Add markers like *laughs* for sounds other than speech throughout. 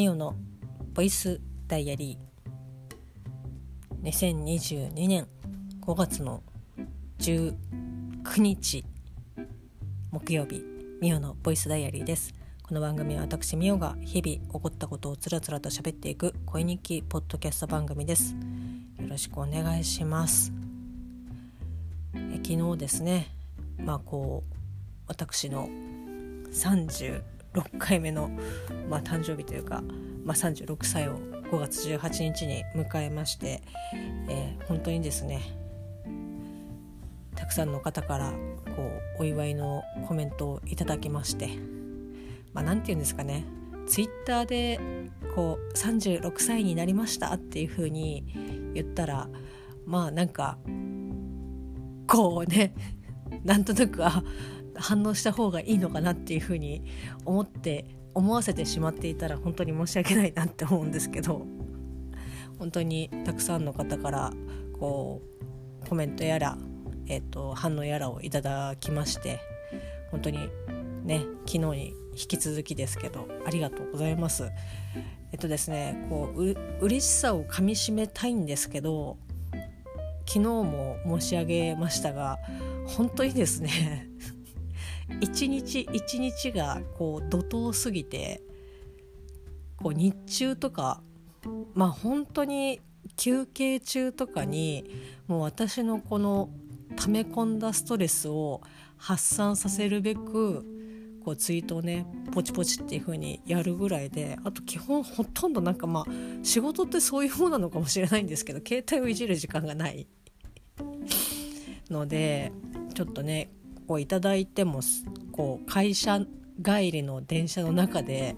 ミオのボイスダイアリー。2022年5月の19日木曜日ミオのボイスダイアリーです。この番組は私ミオが日々起こったことをつらつらと喋っていく恋日記ポッドキャスト番組です。よろしくお願いします。え昨日ですね。まあこう私の6回目の、まあ、誕生日というか、まあ、36歳を5月18日に迎えまして、えー、本当にですねたくさんの方からこうお祝いのコメントをいただきましてまあ何て言うんですかねツイッターでこう36歳になりましたっていう風に言ったらまあなんかこうねなんとなくあ反応した方がいいのかなっていうふうに思って思わせてしまっていたら本当に申し訳ないなって思うんですけど本当にたくさんの方からこうコメントやら、えーと、反応やらをいただきまして本当にね昨日に引き続きですけどありがとうございます。えっとですねこうう嬉しさをかみしめたいんですけど昨日も申し上げましたが本当にですね一日一日がこう怒涛すぎてこう日中とかまあ本当に休憩中とかにもう私のこの溜め込んだストレスを発散させるべくこうツイートをねポチポチっていう風にやるぐらいであと基本ほとんどなんかまあ仕事ってそういう方なのかもしれないんですけど携帯をいじる時間がないのでちょっとねこういただいてもこう会社帰りの電車の中で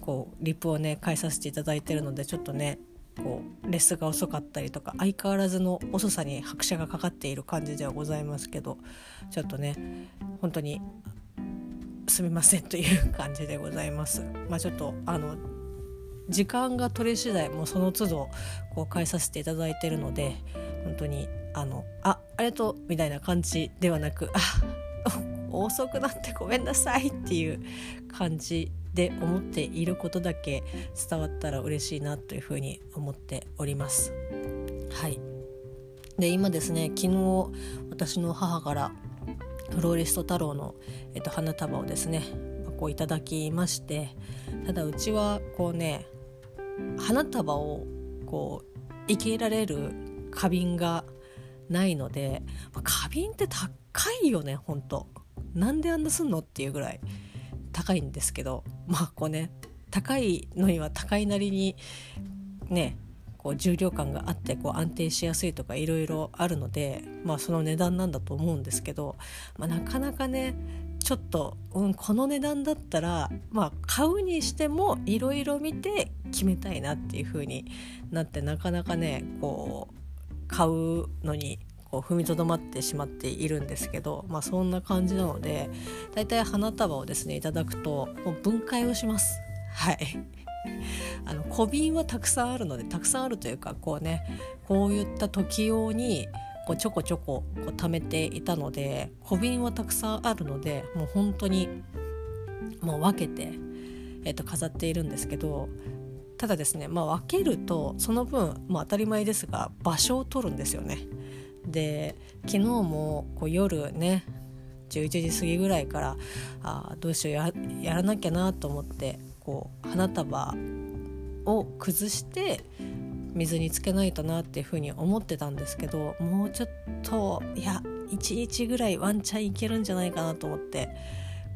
こうリプをね返させていただいてるのでちょっとねこうレスが遅かったりとか相変わらずの遅さに拍車がかかっている感じではございますけどちょっとね本当にすみませんという感じでございます。まあ、ちょっとあの時間が取れ次第もうその都度こう返させていただいてるので本当にあのあありがとうみたいな感じではなくあ *laughs* 遅くなってごめんなさいっていう感じで思っていることだけ伝わったら嬉しいなというふうに思っております。はいで今ですね昨日私の母からフローリスト太郎の、えっと、花束をですねこういただきましてただうちはこうね花束をこう生けられる花瓶がないので、まあ、花瓶って高いよねほんと。なんであんなすんのっていうぐらい高いんですけど。まあこうね高いのには高いなりにねこう重量感があってこう安定しやすいとかいろいろあるので、まあ、その値段なんだと思うんですけど、まあ、なかなかねちょっと、うん、この値段だったら、まあ、買うにしてもいろいろ見て決めたいなっていう風になってなかなかねこう買うのにこう踏みとどまってしまっているんですけど、まあ、そんな感じなのでだいたい花束をですねいただくともう分解をします。はい *laughs* あの小瓶はたくさんあるのでたくさんあるというかこうねこういった時用にこうちょこちょここう貯めていたので小瓶はたくさんあるのでもう本当にもう分けて、えー、と飾っているんですけどただですね、まあ、分けるとその分、まあ、当たり前ですが場所を取るんですよね。で昨日もこう夜ね11時過ぎぐらいからあどうしようやらなきゃなと思ってこう花束を崩して水につけないとなっていうふうに思ってたんですけどもうちょっといや1日ぐらいワンチャンいけるんじゃないかなと思って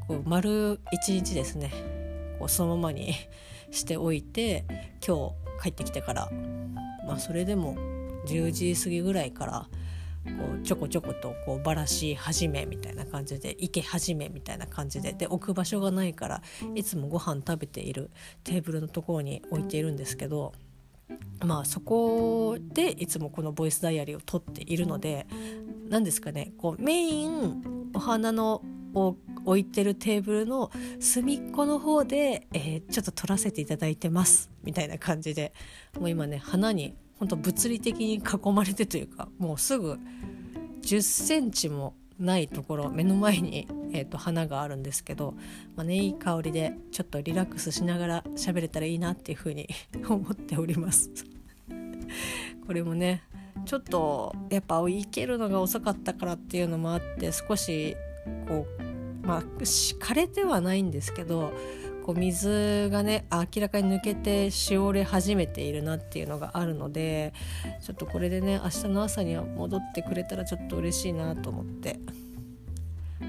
こう丸1日ですねこうそのままにしておいて今日帰ってきてからまあそれでも10時過ぎぐらいからこうちょこちょことこうばらし始めみたいな感じで行け始めみたいな感じで。で置く場所がないからいつもご飯食べているテーブルのところに置いているんですけどまあそこでいつもこのボイスダイアリーを撮っているので何ですかねこうメインお花のを置いてるテーブルの隅っこの方で、えー、ちょっと撮らせていただいてますみたいな感じでもう今ね花に本当物理的に囲まれてというかもうすぐ10センチもないところ目の前に、えーと、花があるんですけど、まあね、いい香りでちょっとリラックスしながら喋れたらいいなっていうふうに *laughs* 思っております。これもねちょっとやっぱ生けるのが遅かったからっていうのもあって少しこうまあ枯れてはないんですけどこう水がね明らかに抜けてしおれ始めているなっていうのがあるのでちょっとこれでね明日の朝には戻ってくれたらちょっと嬉しいなと思って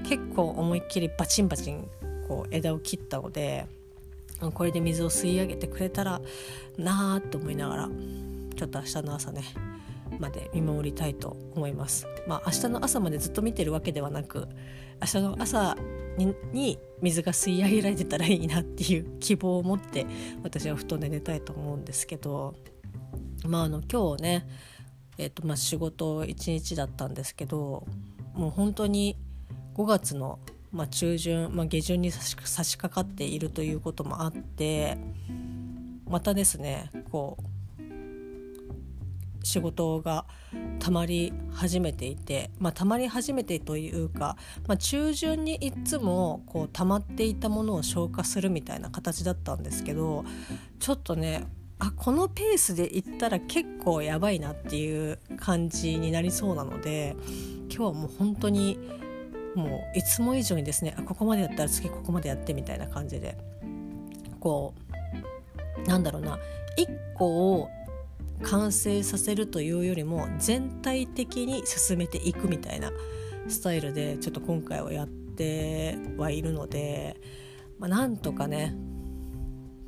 結構思いっきりバチンバチンこう枝を切ったのでこれで水を吸い上げてくれたらなあと思いながらちょっと明日の朝ねまで見守りたいと思います。まあ明日の朝までずっと見てるわけではなく明日の朝に水が吸い上げられてたらいいなっていう希望を持って私は布団で寝たいと思うんですけどまああの今日ねえーとまあ、仕事1日だったんですけどもう本当に5月の、まあ、中旬、まあ、下旬に差し差し掛かっているということもあってまたですねこう仕事がたまり始めていて、まあ、たまり始めてというか、まあ、中旬にいつもこう溜まっていたものを消化するみたいな形だったんですけどちょっとねあこのペースでいったら結構やばいなっていう感じになりそうなので今日はもう本当にもういつも以上にですねあここまでやったら次ここまでやってみたいな感じでこうなんだろうな1個を完成させるというよりも全体的に進めていくみたいなスタイルでちょっと今回はやってはいるので、まあ、なんとかね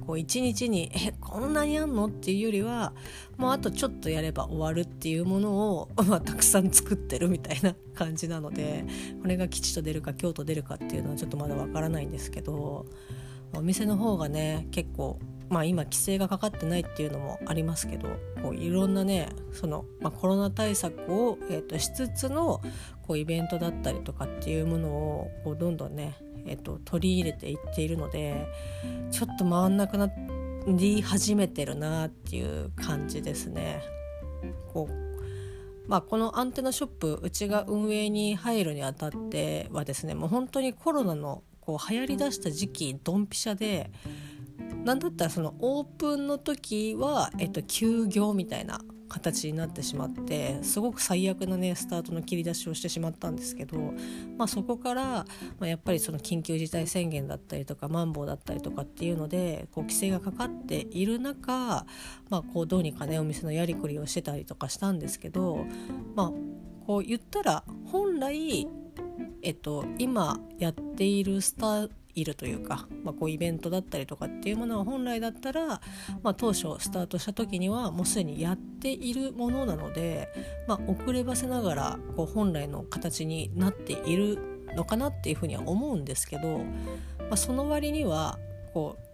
こう一日に「えこんなにあんの?」っていうよりはもうあとちょっとやれば終わるっていうものを、*laughs* まあ、たくさん作ってるみたいな感じなのでこれが吉と出るか京都出るかっていうのはちょっとまだわからないんですけどお店の方がね結構まあ、今規制がかかってないっていうのもありますけどこういろんなねその、まあ、コロナ対策を、えーと、しつつのこうイベントだったりとかっていうものをこうどんどんね、えーと、取り入れていっているのでちょっと回んなくなり始めてるなっていう感じですね。こうまあ、このアンテナショップうちが運営に入るにあたってはですねもう本当にコロナのこう流行りだした時期ドンピシャでなんだったらそのオープンの時は、えっと、休業みたいな形になってしまってすごく最悪なねスタートの切り出しをしてしまったんですけど、まあ、そこから、まあ、やっぱりその緊急事態宣言だったりとかマンボウだったりとかっていうのでこう規制がかかっている中、まあ、こうどうにかねお店のやりくりをしてたりとかしたんですけど、まあ、こう言ったら本来えっと、今やっているスターいるというか、まあ、こうイベントだったりとかっていうものは本来だったら、まあ、当初スタートした時にはもうすでにやっているものなので、まあ、遅ればせながらこう本来の形になっているのかなっていうふうには思うんですけど、まあ、その割にはこう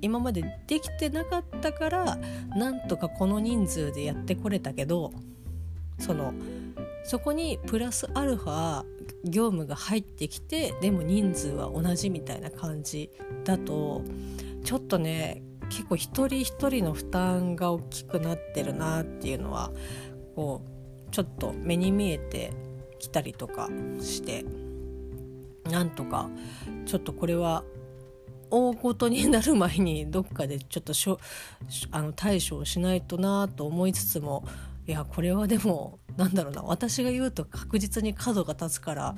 今までできてなかったからなんとかこの人数でやってこれたけどそのそこにプラスアルファ業務が入ってきてでも人数は同じみたいな感じだとちょっとね結構一人一人の負担が大きくなってるなっていうのはこうちょっと目に見えてきたりとかしてなんとかちょっとこれは大ごとになる前にどっかでちょっとしょあの対処をしないとなと思いつつもいやこれはでもなんだろうな私が言うと確実に角が立つから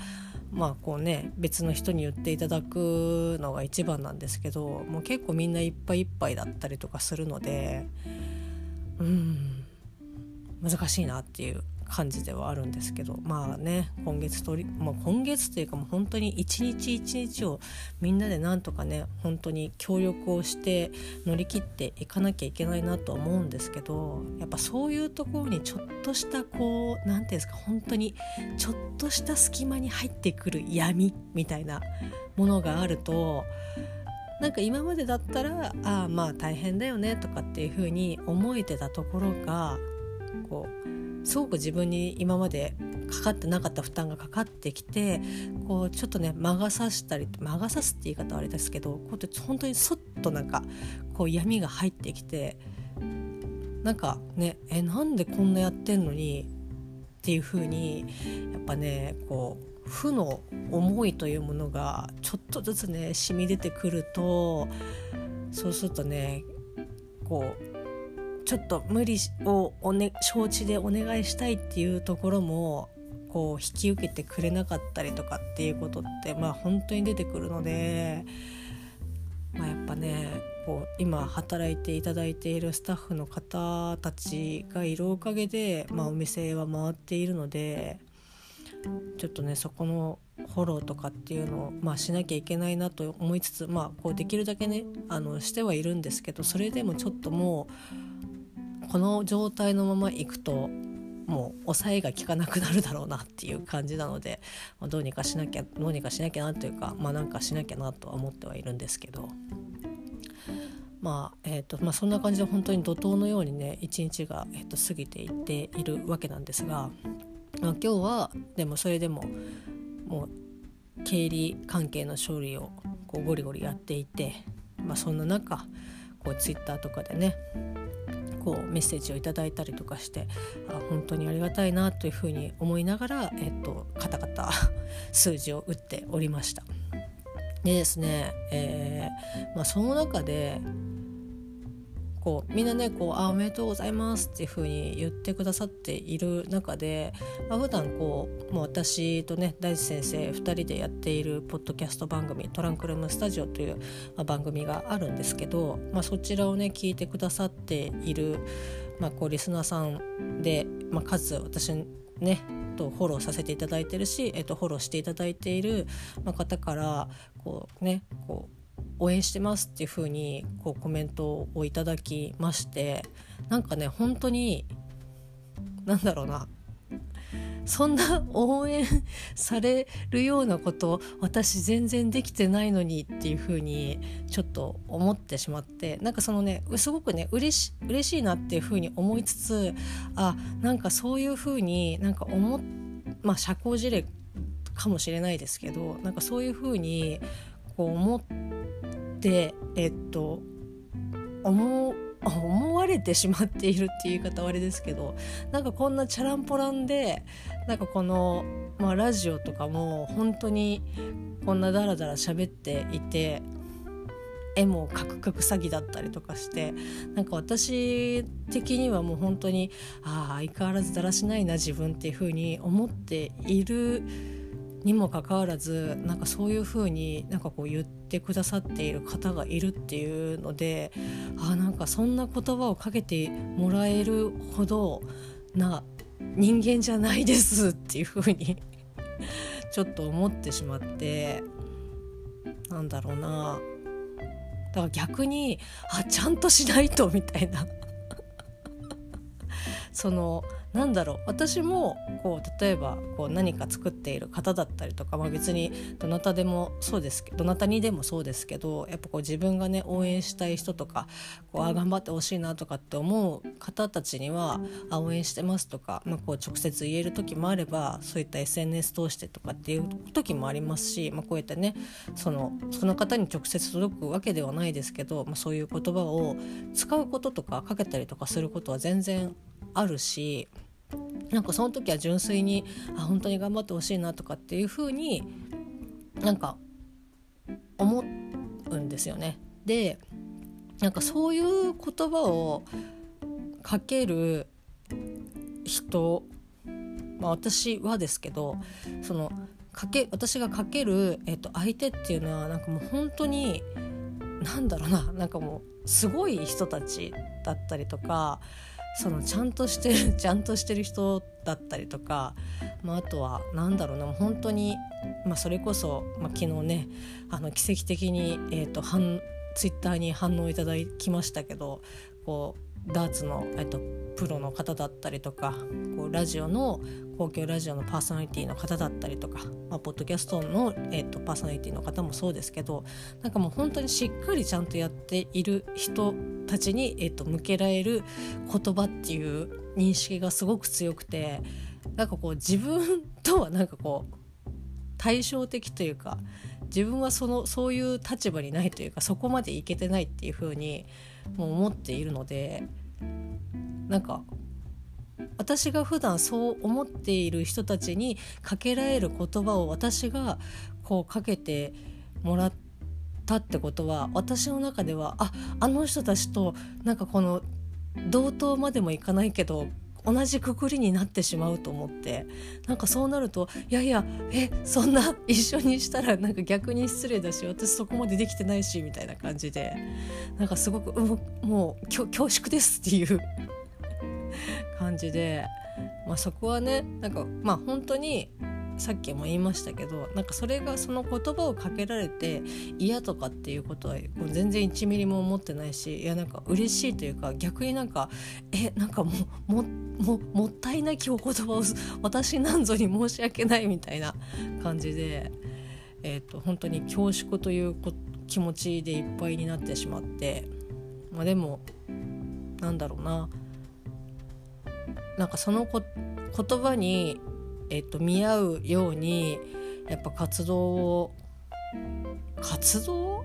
まあこうね別の人に言っていただくのが一番なんですけどもう結構みんないっぱいいっぱいだったりとかするのでうん難しいなっていう。感じではあるんですけどまあね今月とり、まあ、今月というかもう本当に一日一日をみんなでなんとかね本当に協力をして乗り切っていかなきゃいけないなと思うんですけどやっぱそういうところにちょっとしたこう何て言うんですか本当にちょっとした隙間に入ってくる闇みたいなものがあるとなんか今までだったらああまあ大変だよねとかっていうふうに思えてたところがこうすごく自分に今までかかってなかった負担がかかってきてこうちょっとね魔が差したり魔が差すって言い方はあれですけどこうやって本当にそっとなんかこう闇が入ってきてなんかねえなんでこんなやってんのにっていう風にやっぱねこう負の思いというものがちょっとずつね染み出てくるとそうするとねこうちょっと無理をお、ね、承知でお願いしたいっていうところもこう引き受けてくれなかったりとかっていうことってまあ本当に出てくるので、まあ、やっぱねこう今働いていただいているスタッフの方たちがいるおかげで、まあ、お店は回っているのでちょっとねそこのフォローとかっていうのを、まあ、しなきゃいけないなと思いつつ、まあ、こうできるだけねあのしてはいるんですけどそれでもちょっともうこの状態のままいくともう抑えが効かなくなるだろうなっていう感じなので、ま、どうにかしなきゃどうにかしなきゃなというかまあなんかしなきゃなとは思ってはいるんですけど。まあえーとまあ、そんな感じで本当に怒涛のようにね一日が、えー、と過ぎていっているわけなんですが、まあ、今日はでもそれでももう経理関係の処理をこうゴリゴリやっていて、まあ、そんな中こうツイッターとかでねこうメッセージをいただいたりとかしてあ本当にありがたいなというふうに思いながら、えっと、カタカタ *laughs* 数字を打っておりました。でですね、えーまあ、その中でこうみんなねこうあ「おめでとうございます」っていう風に言ってくださっている中で、まあ、普段こうもう私とね大地先生2人でやっているポッドキャスト番組「トランクルームスタジオ」という、まあ、番組があるんですけど、まあ、そちらをね聞いてくださっている、まあ、こうリスナーさんで、まあ、かつ私ねとフォローさせていただいてるし、えっと、フォローしていただいている方からこうねこう応援してますっていう風にこうコメントをいただきましてなんかね本当になんだろうな。そんな *laughs* 応援されるようなこと私全然できてないのにっていう風にちょっと思ってしまってなんかそのねすごくね嬉ししいなっていう風に思いつつあなんかそういう風になんか思っまあ社交辞令かもしれないですけどなんかそういう風にこう思ってえっと思思われてしまっているっていう言い方はあれですけどなんかこんなチャランポランでなんかこの、まあ、ラジオとかも本当にこんなダラダラ喋っていて絵もカクカク詐欺だったりとかしてなんか私的にはもう本当にああ相変わらずだらしないな自分っていう風に思っている。にもかかわらずなんかそういうふうになんかこう言ってくださっている方がいるっていうのであなんかそんな言葉をかけてもらえるほどな人間じゃないですっていうふうに *laughs* ちょっと思ってしまってなんだろうな。だから逆にあちゃんとしないとみたいな。そのなんだろう。私もこう例えばこう何か作っている方だったりとか、まあ、別にどなたでもそうですけどどなたにでもそうですけどやっぱこう自分がね応援したい人とかこうあ頑張ってほしいなとかって思う方たちにはあ応援してますとか、まあ、こう直接言える時もあればそういった SNS 通してとかっていう時もありますし、まあ、こうやってねそのその方に直接届くわけではないですけど、まあ、そういう言葉を使うこととかかけたりとかすることは全然あるしなんかその時は純粋にあ本当に頑張ってほしいなとかっていうふうになんか思うんですよね。でなんかそういう言葉をかける人、まあ、私はですけどそのかけ私がかける、えっと、相手っていうのはなんかもう本当になんだろうななんかもうすごい人たちだったりとかそのちゃんとしてる *laughs* ちゃんとしてる人だったりとか、まあ、あとは何だろうな本当に、まあ、それこそ、まあ、昨日ねあの奇跡的に、えーと、ツイッターに反応いただきましたけどこうダーツの、えっと、プロの方だったりとかこうラジオの公共ラジオのパーソナリティの方だったりとか、まあ、ポッドキャストの、えっと、パーソナリティの方もそうですけどなんかもう本当にしっかりちゃんとやっている人たちに、えっと、向けられる言葉っていう認識がすごく強くてなんかこう自分とはなんかこう対照的というか自分はそのそういう立場にないというかそこまでいけてないっていうふうにもう思っているのでなんか私が普段そう思っている人たちにかけられる言葉を私がこうかけてもらったってことは私の中ではああの人たちとなんかこの同等までもいかないけど同じくくりになってしまうと思ってなんかそうなるといやいやえそんな一緒にしたらなんか逆に失礼だし私そこまでできてないしみたいな感じでなんかすごくもうもう恐縮ですっていう *laughs* 感じで、まあ、そこはねなんかまあ本当にさっきも言いましたけどなんかそれがその言葉をかけられて嫌とかっていうことは全然1ミリも思ってないしいやなんか嬉しいというか逆になんかえなんかももももったいないお言葉を私なんぞに申し訳ないみたいな感じで、えーと、本当に恐縮という気持ちでいっぱいになってしまって、まあ、でもなんだろうな。なんかそのこ言葉にえっと、見合うようにやっぱ活動を活動？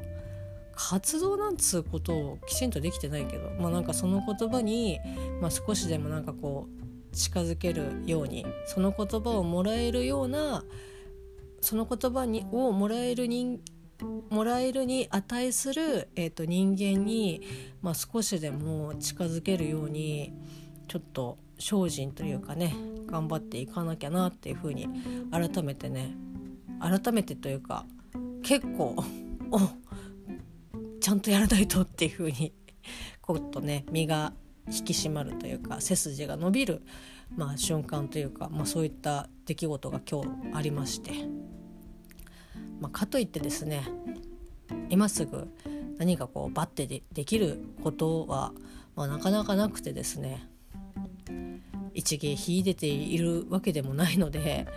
活動なんつうことをきちんとできてないけど、まあ、なんかその言葉に、まあ、少しでもなんかこう近づけるようにその言葉をもらえるようなその言葉にをもらえる人もらえるに値する、えーと人間に、まあ、少しでも近づけるようにちょっと精進というかね頑張っていかなきゃなっていうふうに改めてね改めてというか結構おちゃんとやらないとっていうふうにこうとね身が引き締まるというか背筋が伸びる、まあ、瞬間というか、まあ、そういった出来事が今日ありまして、まあ、かといってですね今すぐ何かこうバッてでできることは、まあ、なかなかなくてですね一芸秀でているわけでもないので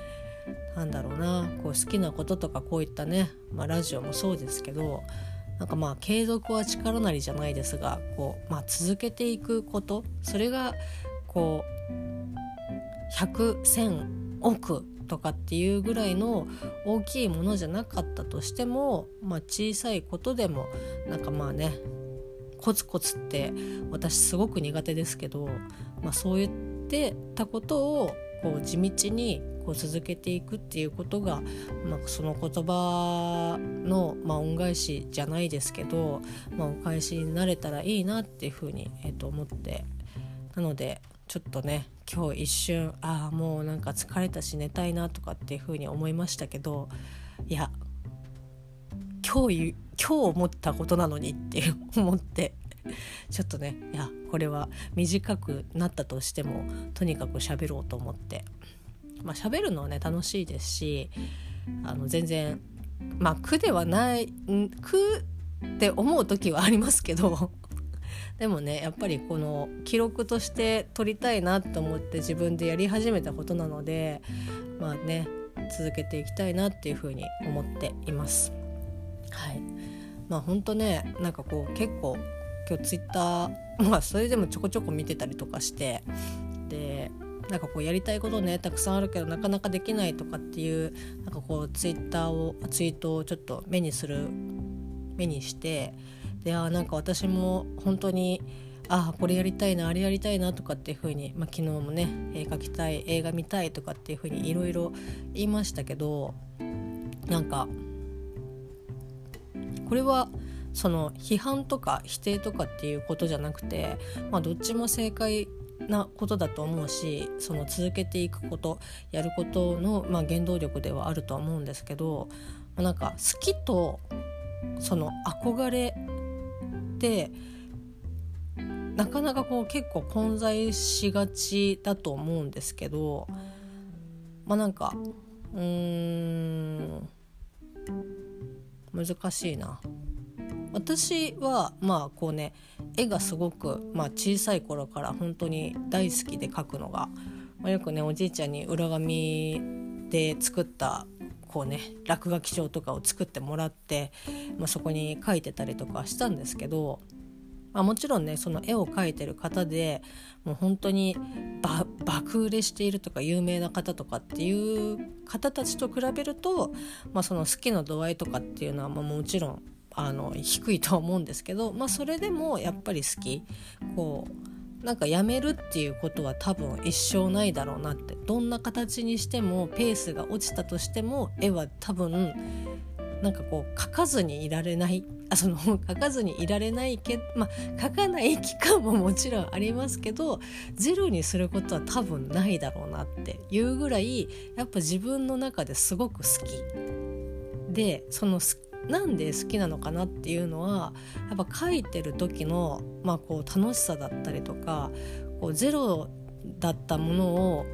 なんだろうなこう好きなこととかこういったね、まあ、ラジオもそうですけどなんかまあ継続は力なりじゃないですがこう、まあ、続けていくことそれがこう100,000億とかっていうぐらいの大きいものじゃなかったとしても、まあ、小さいことでもなんかまあねコツコツって私すごく苦手ですけど、まあ、そういってたことをこう地道にこう続けていくっていうことが、まあ、その言葉の、まあ、恩返しじゃないですけど、まあ、お返しになれたらいいなっていうふうに、えー、と思って。なのでちょっとね今日一瞬ああもうなんか疲れたし寝たいなとかっていうふうに思いましたけどいや今日今日思ったことなのにって思って。ちょっとねいやこれは短くなったとしてもとにかく喋ろうと思ってまあ喋るのはね楽しいですしあの全然まあ苦ではない苦って思う時はありますけど *laughs* でもねやっぱりこの記録として撮りたいなと思って自分でやり始めたことなのでまあね続けていきたいなっていうふうに思っています。はいまあ本当ねなんかこう結構今日ツイッターまあそれでもちょこちょこ見てたりとかしてでなんかこうやりたいことねたくさんあるけどなかなかできないとかっていうなんかこうツイッターをツイートをちょっと目にする目にしてであなんか私も本当にああこれやりたいなあれやりたいなとかっていう風に、まあ、昨日もね絵描きたい映画見たいとかっていう風にいろいろ言いましたけどなんかこれはその批判とか否定とかっていうことじゃなくて、まあ、どっちも正解なことだと思うしその続けていくことやることの、まあ、原動力ではあるとは思うんですけど、ま、なんか好きとその憧れってなかなかこう結構混在しがちだと思うんですけどまあなんかうーん難しいな。私はまあこうね絵がすごく、まあ、小さい頃から本当に大好きで描くのが、まあ、よくねおじいちゃんに裏紙で作ったこうね落書き帳とかを作ってもらって、まあ、そこに描いてたりとかしたんですけど、まあ、もちろんねその絵を描いてる方でもう本当に爆売れしているとか有名な方とかっていう方たちと比べると、まあ、その好きの度合いとかっていうのはまあもちろんあの低いと思うんですけど、まあ、それでもやっぱり好き。こうなんかやめるっていうことは多分一生ないだろうなって。どんな形にしてもペースが落ちたとしても絵は多分なんかこう描かずにいられない。あその描かずにいられないけまあ描かない期間ももちろんありますけどゼロにすることは多分ないだろうなっていうぐらいやっぱ自分の中ですごく好き。でその好きなんで好きなのかなっていうのはやっぱ描いてる時の、まあ、こう楽しさだったりとかこうゼロだったものを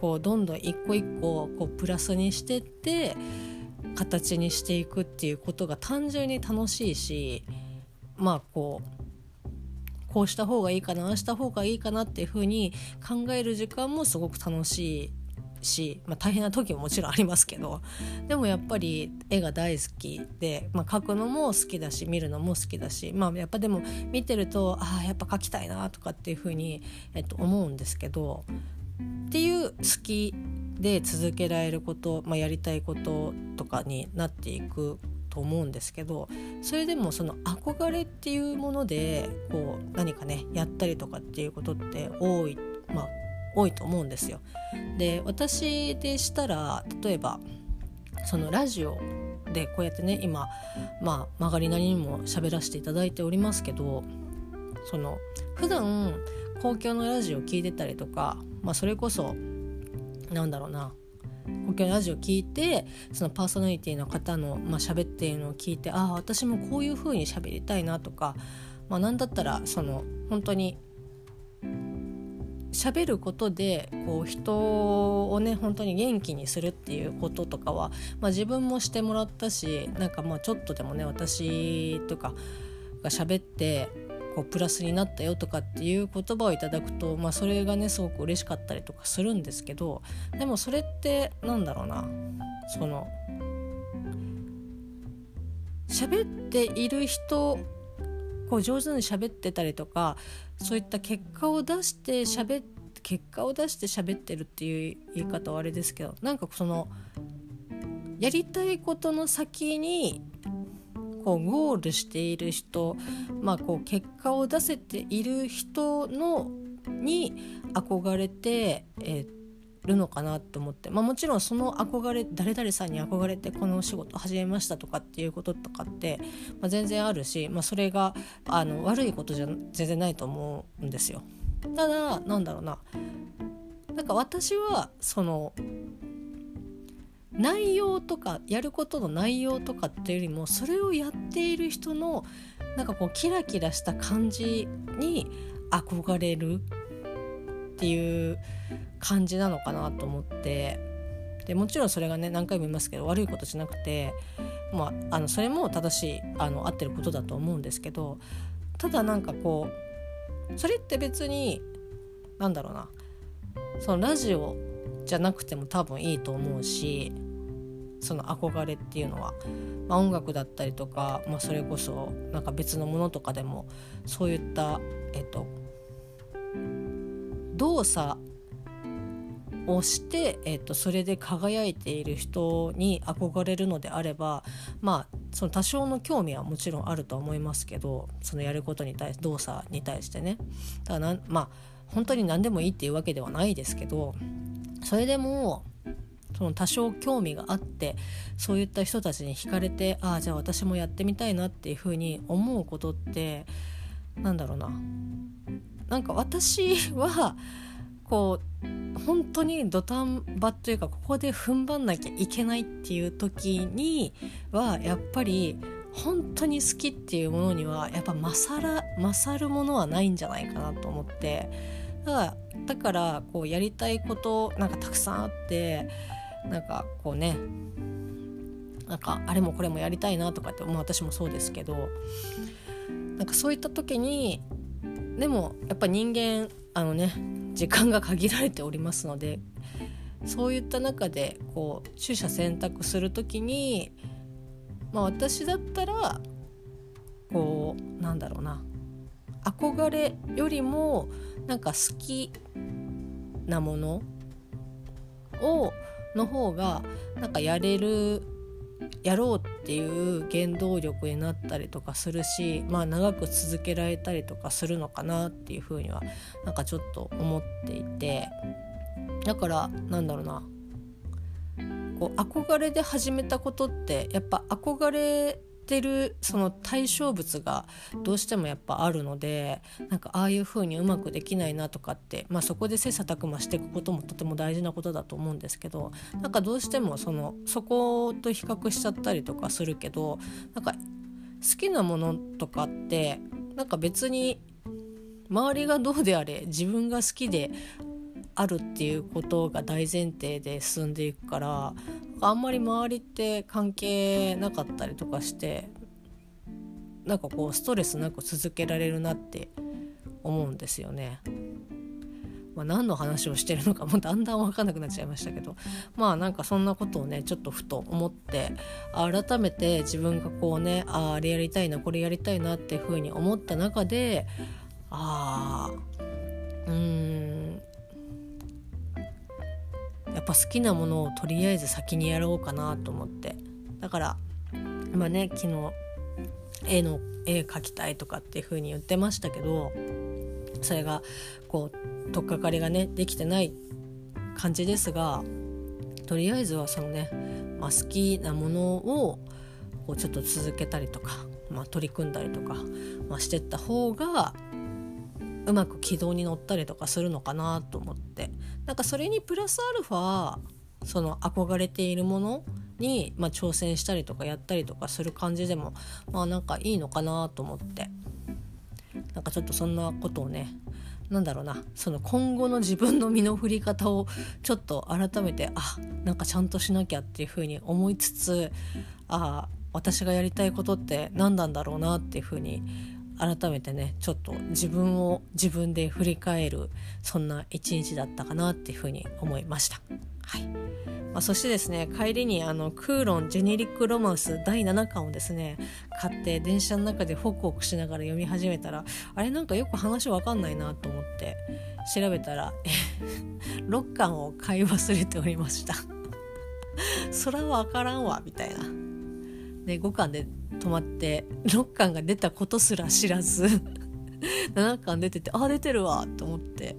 こうどんどん一個一個こうプラスにしてって形にしていくっていうことが単純に楽しいしまあこうこうした方がいいかなああした方がいいかなっていうふうに考える時間もすごく楽しいし、まあ、大変な時ももちろんありますけどでもやっぱり絵が大好きで、まあ、描くのも好きだし見るのも好きだし、まあ、やっぱでも見てるとああやっぱ描きたいなとかっていうふうに、えっと、思うんですけどっていう好きで続けられること、まあ、やりたいこととかになっていくと思うんですけどそれでもその憧れっていうものでこう何かねやったりとかっていうことって多いまあ多いと思うんですよ。で私でしたら例えばそのラジオでこうやってね今まあ曲がりなりにも喋らせていただいておりますけどその普段公共のラジオ聞いてたりとか、まあ、それこそなんだろうな公共のラジオ聞いてそのパーソナリティの方の、まあ、喋っているのを聞いてああ私もこういう風に喋りたいなとか、まあ、何だったらその本当に喋ることでこう人をね本当に元気にするっていうこととかは、まあ、自分もしてもらったしなんかまあちょっとでもね私とかが喋ってこうプラスになったよとかっていう言葉をいただくと、まあ、それがねすごく嬉しかったりとかするんですけどでもそれってなんだろうなその喋っている人こう上手に喋ってたりとかそういった結果を出して喋っ結果を出して喋ってるっていう言い方はあれですけどなんかそのやりたいことの先にこうゴールしている人、まあ、こう結果を出せている人のに憧れて、えーるのかなと思って、まあ、もちろんその憧れ誰々さんに憧れてこのお仕事始めましたとかっていうこととかって、まあ、全然あるし、まあ、それがあの悪いことじゃ全然ないと思うんですよ。ただなんだろうななんか私はその内容とかやることの内容とかっていうよりもそれをやっている人のなんかこうキラキラした感じに憧れるっていう感じなのかなと思って。でもちろんそれがね何回も言いますけど悪いことじゃなくて、まあ、あのそれも正しいあの合ってることだと思うんですけどただなんかこうそれって別になんだろうなそのラジオじゃなくても多分いいと思うしその憧れっていうのは、まあ、音楽だったりとか、まあ、それこそなんか別のものとかでもそういったえっと動作をして、えっと、それで輝いている人に憧れるのであればまあその多少の興味はもちろんあると思いますけどそのやることに対して動作に対してね。だからまあ本当に何でもいいっていうわけではないですけどそれでもその多少興味があってそういった人たちに惹かれてああじゃあ私もやってみたいなっていうふうに思うことってなんだろうな。なんか私はこう本当に土壇場というかここで踏ん張んなきゃいけないっていう時にはやっぱり本当に好きっていうものにはやっぱ勝ら勝るものはないんじゃないかなと思って。だからだからこうやりたいことなんかたくさんあってなんかこうねなんかあれもこれもやりたいなとかって、まあ、私もそうですけど。なんかそういった時にでもやっぱ人間あのね時間が限られておりますのでそういった中でこう取捨選択する時に、まあ、私だったらこうなんだろうな憧れよりもなんか好きなものをの方がなんかやれるやろうっていう原動力になったりとかするしまあ長く続けられたりとかするのかなっていうふうにはなんかちょっと思っていて。だからなんだろうな。こう憧れで始めたことってやっぱ憧れてるその対象物がどうしてもやっぱあるのでなんかああいう風にうまくできないなとかって、まあ、そこで切磋琢磨していくこともとても大事なことだと思うんですけどなんかどうしてもそのそこと比較しちゃったりとかするけどなんか好きなものとかってなんか別に周りがどうであれ自分が好きであるっていうことが大前提で進んでいくからあんまり周りって関係なかったりとかしてなんかこうストレスなく続けられるなって思うんですよね。まあ、何の話をしてるのかもだんだん分かんなくなっちゃいましたけどまあなんかそんなことをねちょっとふと思って改めて自分がこうねああれやりたいなこれやりたいなっていうふうに思った中でああうんやっぱ好きなものをとりあえず先にやろうかなと思って。だからまあね昨日絵の絵描きたいとかっていう風に言ってましたけどそれがこう取っかかりがねできてない感じですがとりあえずはそのね、まあ、好きなものをこうちょっと続けたりとか、まあ、取り組んだりとか、まあ、してった方がうまく軌道に乗ったりとかするのかなと思って。なんかそれにプラスアルファその憧れているものに、まあ、挑戦したりとかやったりとかする感じでもまあなんかいいのかなと思って。なんかちょっとそんなことをねなんだろうな。その今後の自分の身の振り方をちょっと改めてあなんかちゃんとしなきゃっていうふうに思いつつあ私がやりたいことって何なんだろうなっていうふうに改めてねちょっと自分を自分で振り返るそんな一日だったかなっていうふうに思いました。はい。まあ、そしてですね帰りにあのクーロンジェネリック・ロマンス第7巻をですね買って電車の中でホクホクしながら読み始めたらあれなんかよく話わかんないなと思って調べたら *laughs* 6巻を買い忘れておりました。*laughs* そらわからんわみたいな。で5巻で止まって6巻が出たことすら知らず *laughs* 7巻出ててあ出てるわと思って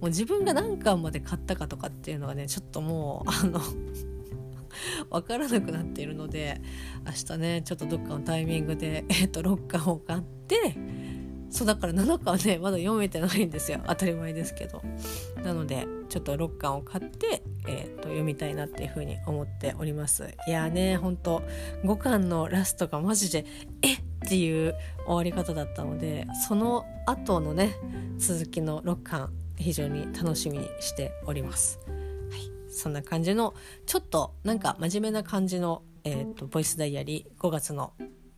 もう自分が何巻まで買ったかとかっていうのがねちょっともうあの *laughs* 分からなくなっているので明日ねちょっとどっかのタイミングで、えー、と6巻を買ってそうだから7巻はねまだ読めてないんですよ。当たり前ですけど。なのでちょっと6巻を買って、えー、と読みたいなっていうふうに思っております。いやーねほんと5巻のラストがマジでえっ？ていう終わり方だったのでその後のね続きの6巻非常に楽しみにしております、はい、そんな感じのちょっとなんか真面目な感じの、えーと、ボイスダイアリー5月の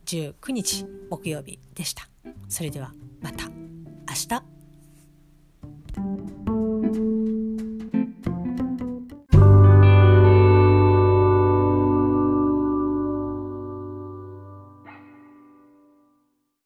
19日木曜日でした。それではまた。明日。